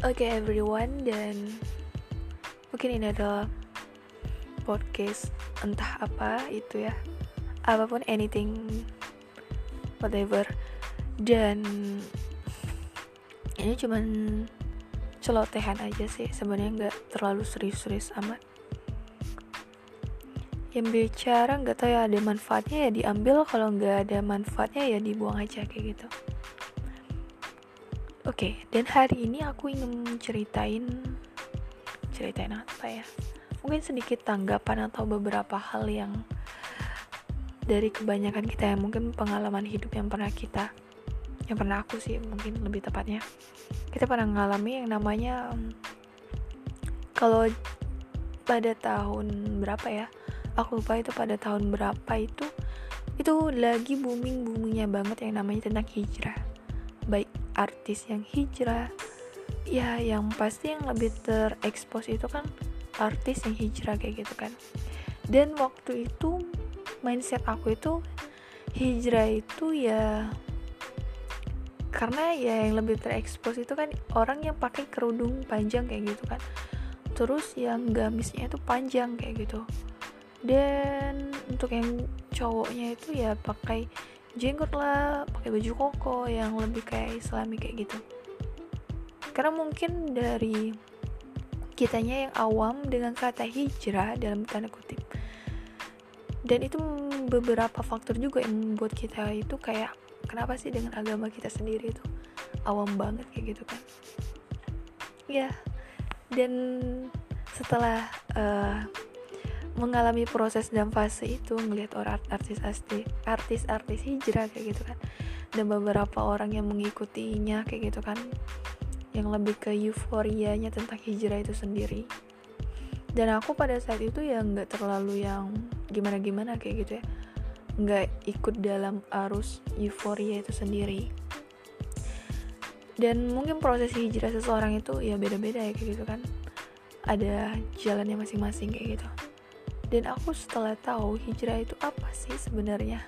Oke okay, everyone dan mungkin ini adalah podcast entah apa itu ya apa pun anything whatever. Dan ini cuman celotehan aja sih sebenarnya nggak terlalu serius-serius amat. Yang bicara nggak tahu ya ada manfaatnya ya diambil kalau nggak ada manfaatnya ya dibuang aja kayak gitu Oke, okay, dan hari ini aku ingin ceritain ceritain apa ya? Mungkin sedikit tanggapan atau beberapa hal yang dari kebanyakan kita yang mungkin pengalaman hidup yang pernah kita yang pernah aku sih mungkin lebih tepatnya. Kita pernah mengalami yang namanya kalau pada tahun berapa ya? Aku lupa itu pada tahun berapa itu itu lagi booming boomingnya banget yang namanya tentang hijrah. Baik artis yang hijrah. Ya yang pasti yang lebih terekspos itu kan artis yang hijrah kayak gitu kan. Dan waktu itu mindset aku itu hijrah itu ya karena ya yang lebih terekspos itu kan orang yang pakai kerudung panjang kayak gitu kan. Terus yang gamisnya itu panjang kayak gitu. Dan untuk yang cowoknya itu ya pakai jenggot lah pakai baju koko yang lebih kayak islami kayak gitu. Karena mungkin dari kitanya yang awam dengan kata hijrah dalam tanda kutip. Dan itu beberapa faktor juga yang membuat kita itu kayak kenapa sih dengan agama kita sendiri itu awam banget kayak gitu kan? Ya dan setelah uh, mengalami proses dan fase itu melihat orang artis artis artis hijrah kayak gitu kan. Dan beberapa orang yang mengikutinya kayak gitu kan. Yang lebih ke euforianya tentang hijrah itu sendiri. Dan aku pada saat itu ya nggak terlalu yang gimana gimana kayak gitu ya. Nggak ikut dalam arus euforia itu sendiri. Dan mungkin proses hijrah seseorang itu ya beda-beda ya kayak gitu kan. Ada jalannya masing-masing kayak gitu dan aku setelah tahu hijrah itu apa sih sebenarnya?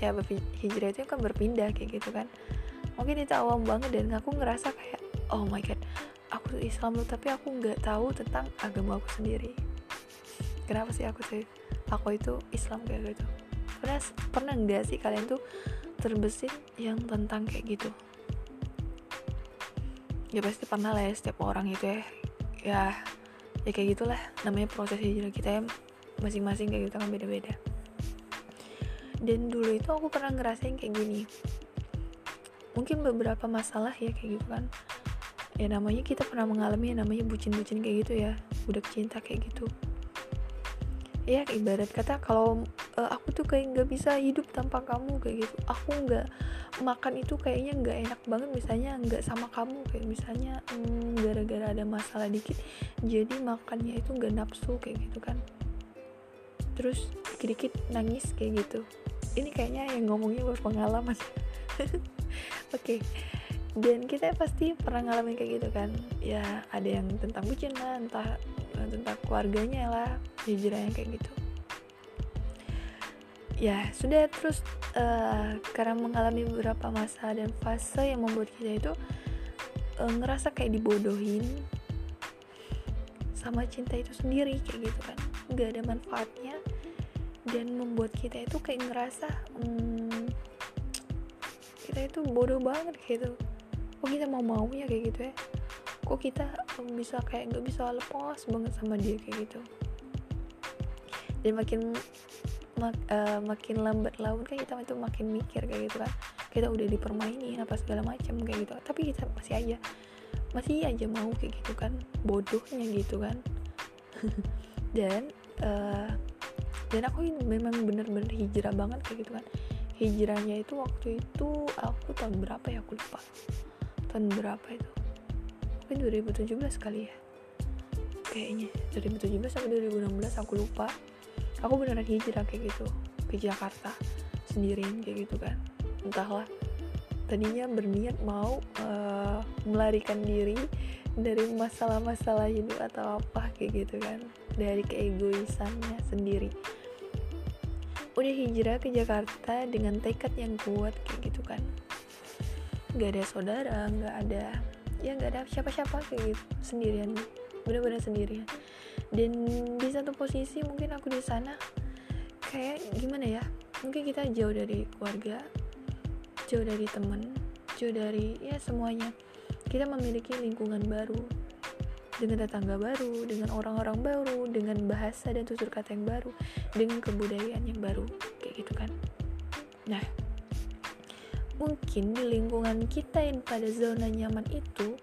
Ya hijrah itu kan berpindah kayak gitu kan. Mungkin itu awam banget dan aku ngerasa kayak oh my god aku Islam loh tapi aku nggak tahu tentang agama aku sendiri. Kenapa sih aku sih? Aku itu Islam kayak gitu. Pernah pernah nggak sih kalian tuh terbesit yang tentang kayak gitu? Ya pasti pernah lah ya setiap orang itu ya. Ya ya kayak gitulah namanya proses hijrah kita ya masing-masing kayak gitu kan beda-beda. Dan dulu itu aku pernah ngerasain kayak gini. Mungkin beberapa masalah ya kayak gitu kan. Ya namanya kita pernah mengalami yang namanya bucin-bucin kayak gitu ya budak cinta kayak gitu. Ya ibarat kata kalau uh, aku tuh kayak nggak bisa hidup tanpa kamu kayak gitu. Aku nggak makan itu kayaknya nggak enak banget misalnya nggak sama kamu kayak misalnya hmm, gara-gara hmm, ada masalah dikit jadi makannya itu nggak nafsu kayak gitu kan terus dikit-dikit nangis kayak gitu. Ini kayaknya yang ngomongnya berpengalaman. Oke okay. dan kita pasti pernah ngalamin kayak gitu kan? Ya ada yang tentang bucin lah entah tentang keluarganya lah hijrah yang kayak gitu. Ya sudah terus uh, karena mengalami beberapa masa dan fase yang membuat kita itu uh, ngerasa kayak dibodohin sama cinta itu sendiri kayak gitu kan? Nggak ada manfaatnya dan membuat kita itu kayak ngerasa hmm, kita itu bodoh banget gitu. Kok kita mau mau ya kayak gitu ya? Kok kita bisa kayak nggak bisa lepas banget sama dia kayak gitu? Dan makin mak, uh, makin lambat laun kan kita itu makin mikir kayak gitu kan. Kita udah dipermainin apa segala macam kayak gitu. Tapi kita masih aja masih aja mau kayak gitu kan. Bodohnya gitu kan. Dan uh, dan aku memang bener-bener hijrah banget kayak gitu kan. Hijrahnya itu waktu itu aku tahun berapa ya? Aku lupa. Tahun berapa itu? Mungkin 2017 kali ya. Kayaknya. 2017 sampai 2016 aku lupa. Aku beneran hijrah kayak gitu. Ke Jakarta sendirian kayak gitu kan. Entahlah. Tadinya berniat mau uh, melarikan diri dari masalah-masalah hidup atau apa kayak gitu kan. Dari keegoisannya sendiri. Udah hijrah ke Jakarta dengan tekad yang kuat kayak gitu kan. Nggak ada saudara nggak ada ya nggak ada siapa-siapa kayak gitu sendirian. Benar-benar sendirian. Dan di satu posisi mungkin aku di sana kayak gimana ya mungkin kita jauh dari keluarga jauh dari temen jauh dari ya semuanya kita memiliki lingkungan baru dengan tetangga baru, dengan orang-orang baru, dengan bahasa dan tutur kata yang baru, dengan kebudayaan yang baru, kayak gitu kan. Nah, mungkin di lingkungan kita yang pada zona nyaman itu,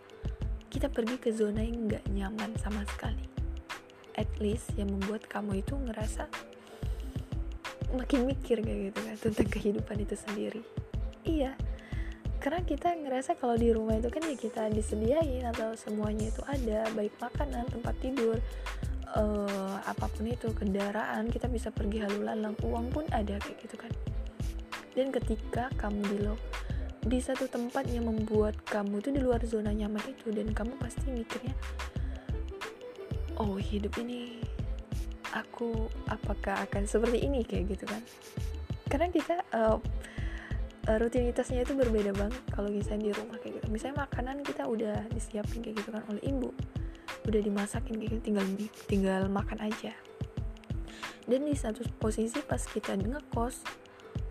kita pergi ke zona yang nggak nyaman sama sekali. At least yang membuat kamu itu ngerasa makin mikir kayak gitu kan tentang kehidupan itu sendiri. Iya, karena kita ngerasa kalau di rumah itu kan ya kita disediain atau semuanya itu ada baik makanan tempat tidur uh, apa pun itu kendaraan kita bisa pergi halu lalang uang pun ada kayak gitu kan. Dan ketika kamu di lo di satu tempat yang membuat kamu itu di luar zona nyaman itu dan kamu pasti mikirnya oh hidup ini aku apakah akan seperti ini? Kayak gitu kan. Karena kita uh, uh, rutinitasnya itu berbeda banget kalau misalnya di rumah kayak gitu. Misalnya makanan kita udah disiapin kayak gitu kan oleh ibu udah dimasakin kayak gitu tinggal tinggal makan aja. Dan di satu posisi pas kita ngekos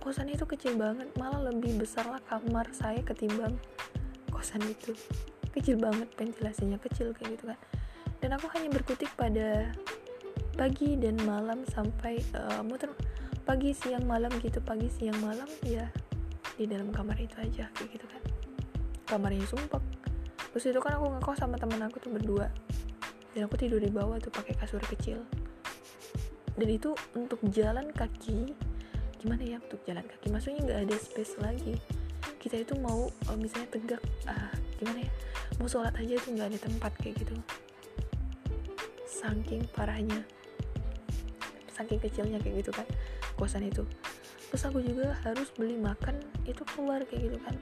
kosan itu kecil banget malah lebih besar lah kamar saya ketimbang kosan itu. Kecil banget ventilasinya kecil kayak gitu kan. Dan aku hanya berkutik pada pagi dan malam sampai uh, muter pagi siang malam gitu pagi siang malam ya di dalam kamar itu aja kayak gitu kan. Kamarnya sumpah terus itu kan aku ngekos sama temen aku tuh berdua. Dan aku tidur di bawah tuh pakai kasur kecil. Dan itu untuk jalan kaki gimana ya untuk jalan kaki? Maksudnya nggak ada space lagi. Kita itu mau oh, misalnya tegak ah gimana ya? Mau sholat aja tuh nggak ada tempat kayak gitu. Saking parahnya. Saking kecilnya kayak gitu kan kosan itu terus aku juga harus beli makan itu keluar kayak gitu kan.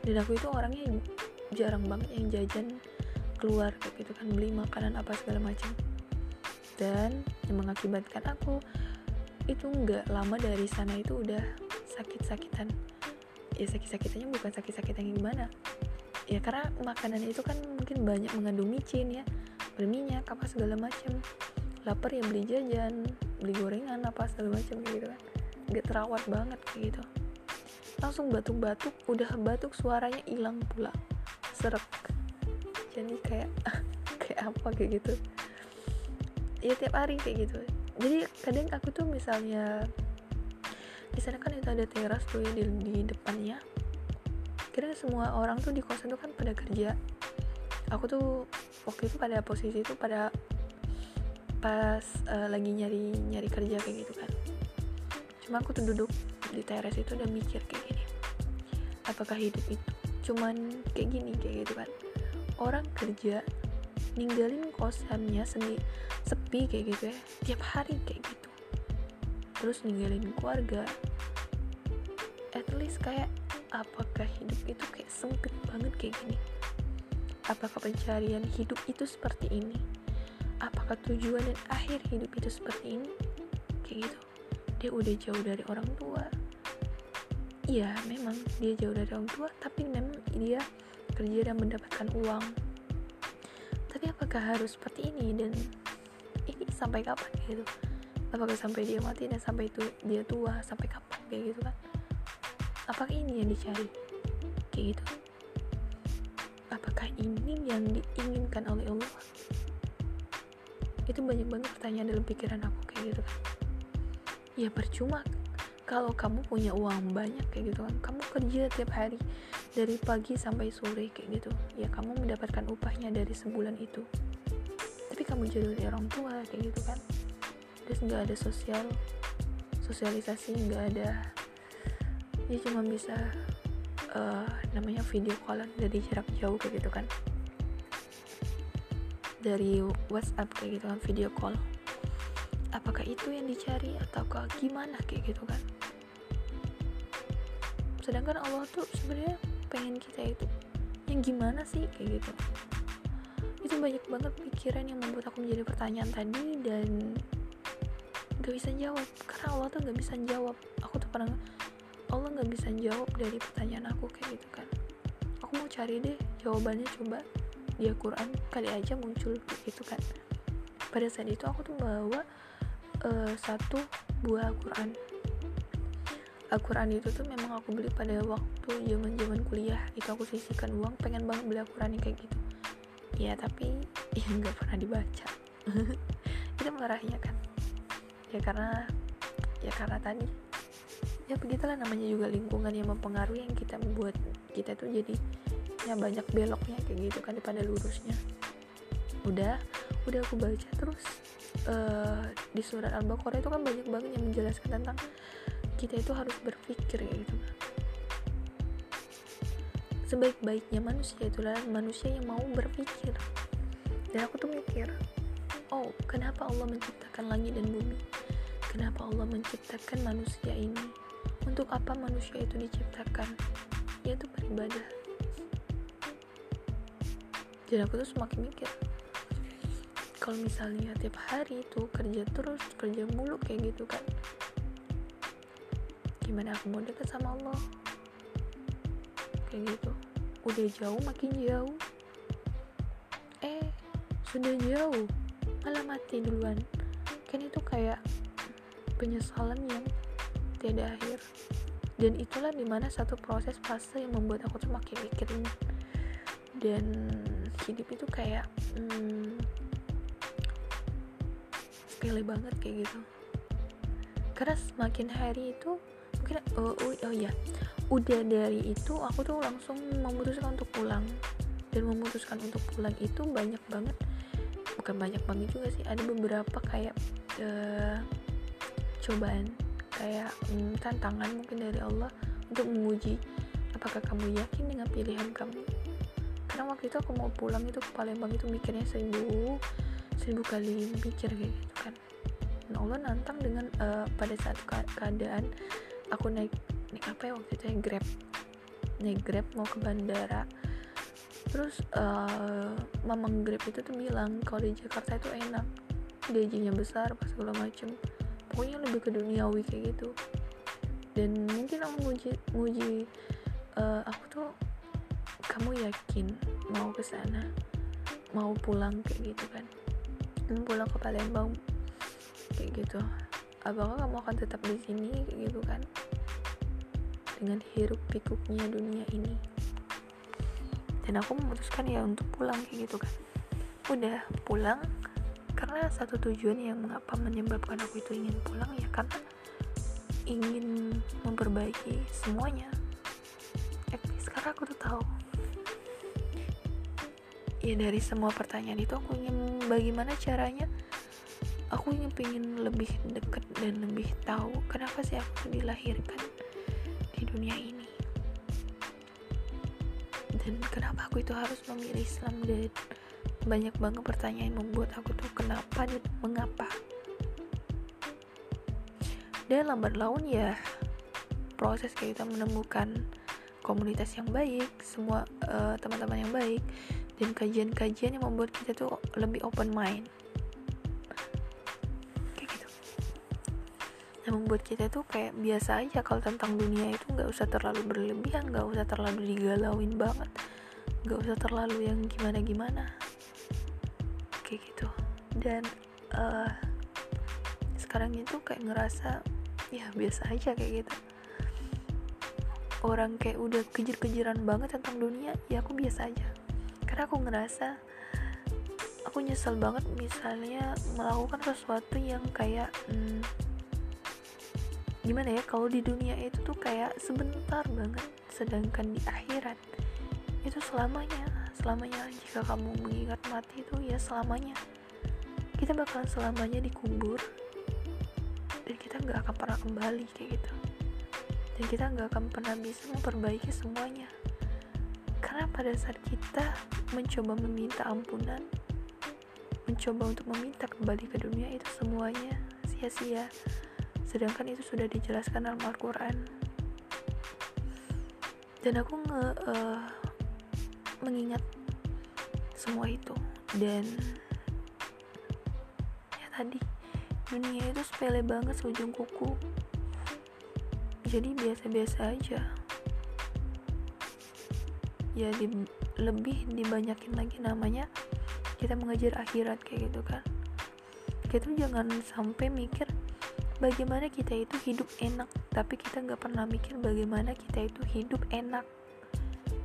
Dan aku itu orangnya jarang banget yang jajan keluar kayak gitu kan beli makanan apa segala macam. Dan yang mengakibatkan aku itu nggak lama dari sana itu udah sakit-sakitan. Ya sakit-sakitannya bukan sakit-sakitan yang gimana. Ya karena makanan itu kan mungkin banyak mengandung micin ya berminyak apa segala macam. Lapar ya beli jajan beli gorengan apa segala macam gitu kan gak terawat banget kayak gitu. Langsung batuk-batuk udah batuk suaranya hilang pula. Serak. Jadi kayak kayak apa kayak gitu. Ya tiap hari kayak gitu. Jadi kadang aku tuh misalnya di sana kan itu ada teras tuh ya di, di depannya. Kira semua orang tuh di kosan tuh kan pada kerja. Aku tuh waktu itu pada posisi itu pada pas uh, lagi nyari nyari kerja kayak gitu kan cuma aku tuh duduk di teras itu dan mikir kayak gini. Apakah hidup itu cuman kayak gini kayak gitu kan? Orang kerja ninggalin kosannya sendiri sepi kayak gitu ya tiap hari kayak gitu. Terus ninggalin keluarga. At least kayak apakah hidup itu kayak sempit banget kayak gini? Apakah pencarian hidup itu seperti ini? Apakah tujuan dan akhir hidup itu seperti ini? Kayak gitu dia udah jauh dari orang tua. Iya memang dia jauh dari orang tua tapi memang dia kerja dan mendapatkan uang. Tapi apakah harus seperti ini dan ini sampai kapan gitu? Apakah sampai dia mati dan sampai itu dia tua sampai kapan kayak gitu kan? Apakah ini yang dicari? Kayak gitu. Apakah ini yang diinginkan oleh Allah? Itu banyak banget pertanyaan dalam pikiran aku kayak gitu kan ya percuma. Kalau kamu punya uang banyak kayak gitu kan kamu kerja tiap hari dari pagi sampai sore kayak gitu ya kamu mendapatkan upahnya dari sebulan itu. Tapi kamu jauh dari orang tua kayak gitu kan. Terus nggak ada sosial sosialisasi nggak ada. Ya cuma bisa uh, namanya video callan dari jarak jauh kayak gitu kan. Dari WhatsApp kayak gitu kan video call itu yang dicari ataukah gimana kayak gitu kan. Sedangkan Allah tuh sebenarnya pengen kita itu yang gimana sih? kayak gitu. Itu banyak banget pikiran yang membuat aku menjadi pertanyaan tadi dan gak bisa jawab. Karena Allah tuh gak bisa jawab. Aku tuh pernah Allah gak bisa jawab dari pertanyaan aku kayak gitu kan. Aku mau cari deh jawabannya coba di Al-Quran kali aja muncul gitu kan. Pada saat itu aku tuh bawa uh, satu buah Al-Quran. Al-Quran itu tuh memang aku beli pada waktu zaman zaman kuliah. Itu aku sisihkan uang pengen banget beli Al-Quran kayak gitu. Ya tapi ya nggak pernah dibaca. Itu marahnya kan? Ya karena ya karena tadi ya begitulah namanya juga lingkungan yang mempengaruhi yang kita membuat kita tuh jadi ya banyak beloknya kayak gitu kan daripada lurusnya. Udah udah aku baca terus uh, di surat al-baqarah itu kan banyak banget yang menjelaskan tentang kita itu harus berpikir kayak gitu sebaik-baiknya manusia itulah manusia yang mau berpikir. Dan aku tuh mikir oh kenapa Allah menciptakan langit dan bumi? Kenapa Allah menciptakan manusia ini? Untuk apa manusia itu diciptakan? Yaitu beribadah. Dan aku tuh semakin mikir kalau misalnya tiap hari itu kerja terus kerja mulu kayak gitu kan gimana aku mau dekat sama Allah? Kayak gitu. Udah jauh makin jauh. Eh sudah jauh. Malah mati duluan. Kan itu kayak penyesalan yang tiada akhir. Dan itulah di mana satu proses fase yang membuat aku semakin mikirin. Dan hidup itu kayak hmm, sepele banget kayak gitu. Karena semakin hari itu mungkin oh, oh, oh ya udah dari itu aku tuh langsung memutuskan untuk pulang. Dan memutuskan untuk pulang itu banyak banget bukan banyak banget juga sih ada beberapa kayak uh, cobaan. Kayak um, tantangan mungkin dari Allah untuk menguji apakah kamu yakin dengan pilihan kamu. Karena waktu itu aku mau pulang itu ke Palembang itu mikirnya seribu seribu kali mikir kayak gitu kan. Nah Allah nantang dengan uh, pada saat keadaan aku naik naik apa ya waktu itu ya grab. Naik grab mau ke bandara. Terus uh, mamang grab itu tuh bilang kalau di Jakarta itu enak gajinya besar pas segala macem. Pokoknya lebih ke duniawi kayak gitu. Dan mungkin aku nguji nguji uh, aku tuh kamu yakin mau ke sana? Mau pulang kayak gitu kan mau pulang ke Palembang kayak gitu. Apakah kamu akan tetap di sini kayak gitu kan. Dengan hiruk pikuknya dunia ini. Dan aku memutuskan ya untuk pulang kayak gitu kan. Udah pulang karena satu tujuan yang mengapa menyebabkan aku itu ingin pulang ya karena ingin memperbaiki semuanya. At sekarang aku tuh tahu ya dari semua pertanyaan itu aku ingin bagaimana caranya? Aku ingin pengen lebih deket dan lebih tahu kenapa sih aku dilahirkan di dunia ini. Dan kenapa aku itu harus memilih Islam dan banyak banget pertanyaan yang membuat aku tuh kenapa dan mengapa? Dan lambat laun ya proses kita menemukan komunitas yang baik semua uh, teman-teman yang baik dan kajian-kajian yang membuat kita tuh lebih open mind. Yang membuat kita tuh kayak biasa aja kalau tentang dunia itu nggak usah terlalu berlebihan nggak usah terlalu digalauin banget. Nggak usah terlalu yang gimana gimana kayak gitu. Dan uh, sekarang itu kayak ngerasa ya biasa aja kayak gitu. Orang kayak udah kejar-kejaran banget tentang dunia ya aku biasa aja karena aku ngerasa aku nyesel banget misalnya melakukan sesuatu yang kayak hmm, gimana ya kalau di dunia itu tuh kayak sebentar banget sedangkan di akhirat itu selamanya selamanya jika kamu mengingat mati itu ya selamanya. Kita bakalan selamanya dikubur dan kita nggak akan pernah kembali kayak gitu. Dan kita nggak akan pernah bisa memperbaiki semuanya karena pada saat kita mencoba meminta ampunan mencoba untuk meminta kembali ke dunia itu semuanya sia-sia. Sedangkan itu sudah dijelaskan dalam Al-Quran. Dan aku nge uh, mengingat semua itu. Dan ya tadi dunia itu sepele banget seujung kuku. Jadi biasa-biasa aja ya di, lebih dibanyakin lagi namanya kita mengejar akhirat kayak gitu kan. Kita jangan sampai mikir bagaimana kita itu hidup enak tapi kita nggak pernah mikir bagaimana kita itu hidup enak.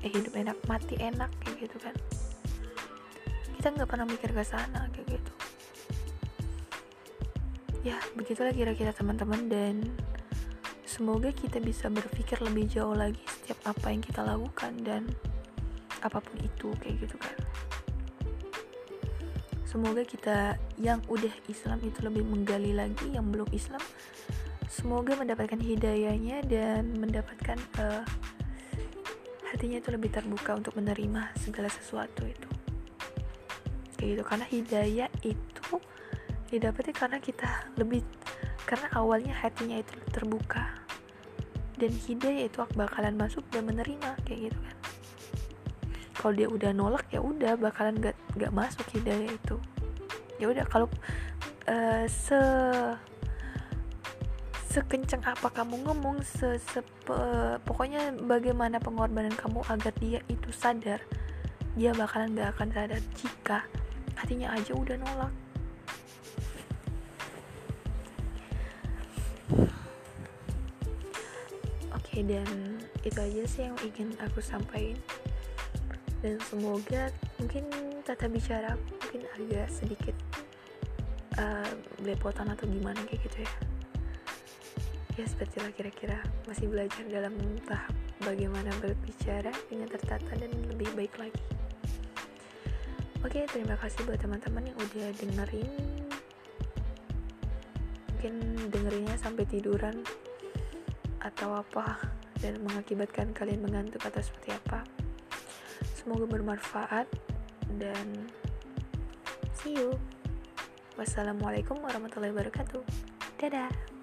Eh hidup enak mati enak kayak gitu kan. Kita nggak pernah mikir ke sana kayak gitu. Ya begitulah kira-kira teman-teman dan semoga kita bisa berpikir lebih jauh lagi setiap apa yang kita lakukan dan apa pun itu kayak gitu kan. Semoga kita yang udah Islam itu lebih menggali lagi yang belum Islam semoga mendapatkan hidayahnya dan mendapatkan uh, hatinya itu lebih terbuka untuk menerima segala sesuatu itu. Kayak gitu karena hidayah itu didapati karena kita lebih karena awalnya hatinya itu terbuka. Dan hidayah itu bakalan masuk dan menerima kayak gitu kan kalau dia udah nolak ya udah bakalan gak gak masuk hidayah itu. Ya udah kalau uh, se sekencang apa kamu ngomong se, se pokoknya bagaimana pengorbanan kamu agar dia itu sadar dia bakalan gak akan sadar jika hatinya aja udah nolak. Oke dan itu aja sih yang ingin aku sampaikan dan semoga mungkin tata bicara mungkin agak sedikit uh, belepotan atau gimana kayak gitu ya. Ya seperti lah kira-kira. Masih belajar dalam tahap bagaimana berbicara dengan tertata dan lebih baik lagi. Oke terima kasih buat teman-teman yang udah dengerin. Mungkin dengerinnya sampai tiduran atau apa dan mengakibatkan kalian mengantuk atau seperti apa Semoga bermanfaat dan see you. Wassalamualaikum warahmatullahi wabarakatuh. Dadah.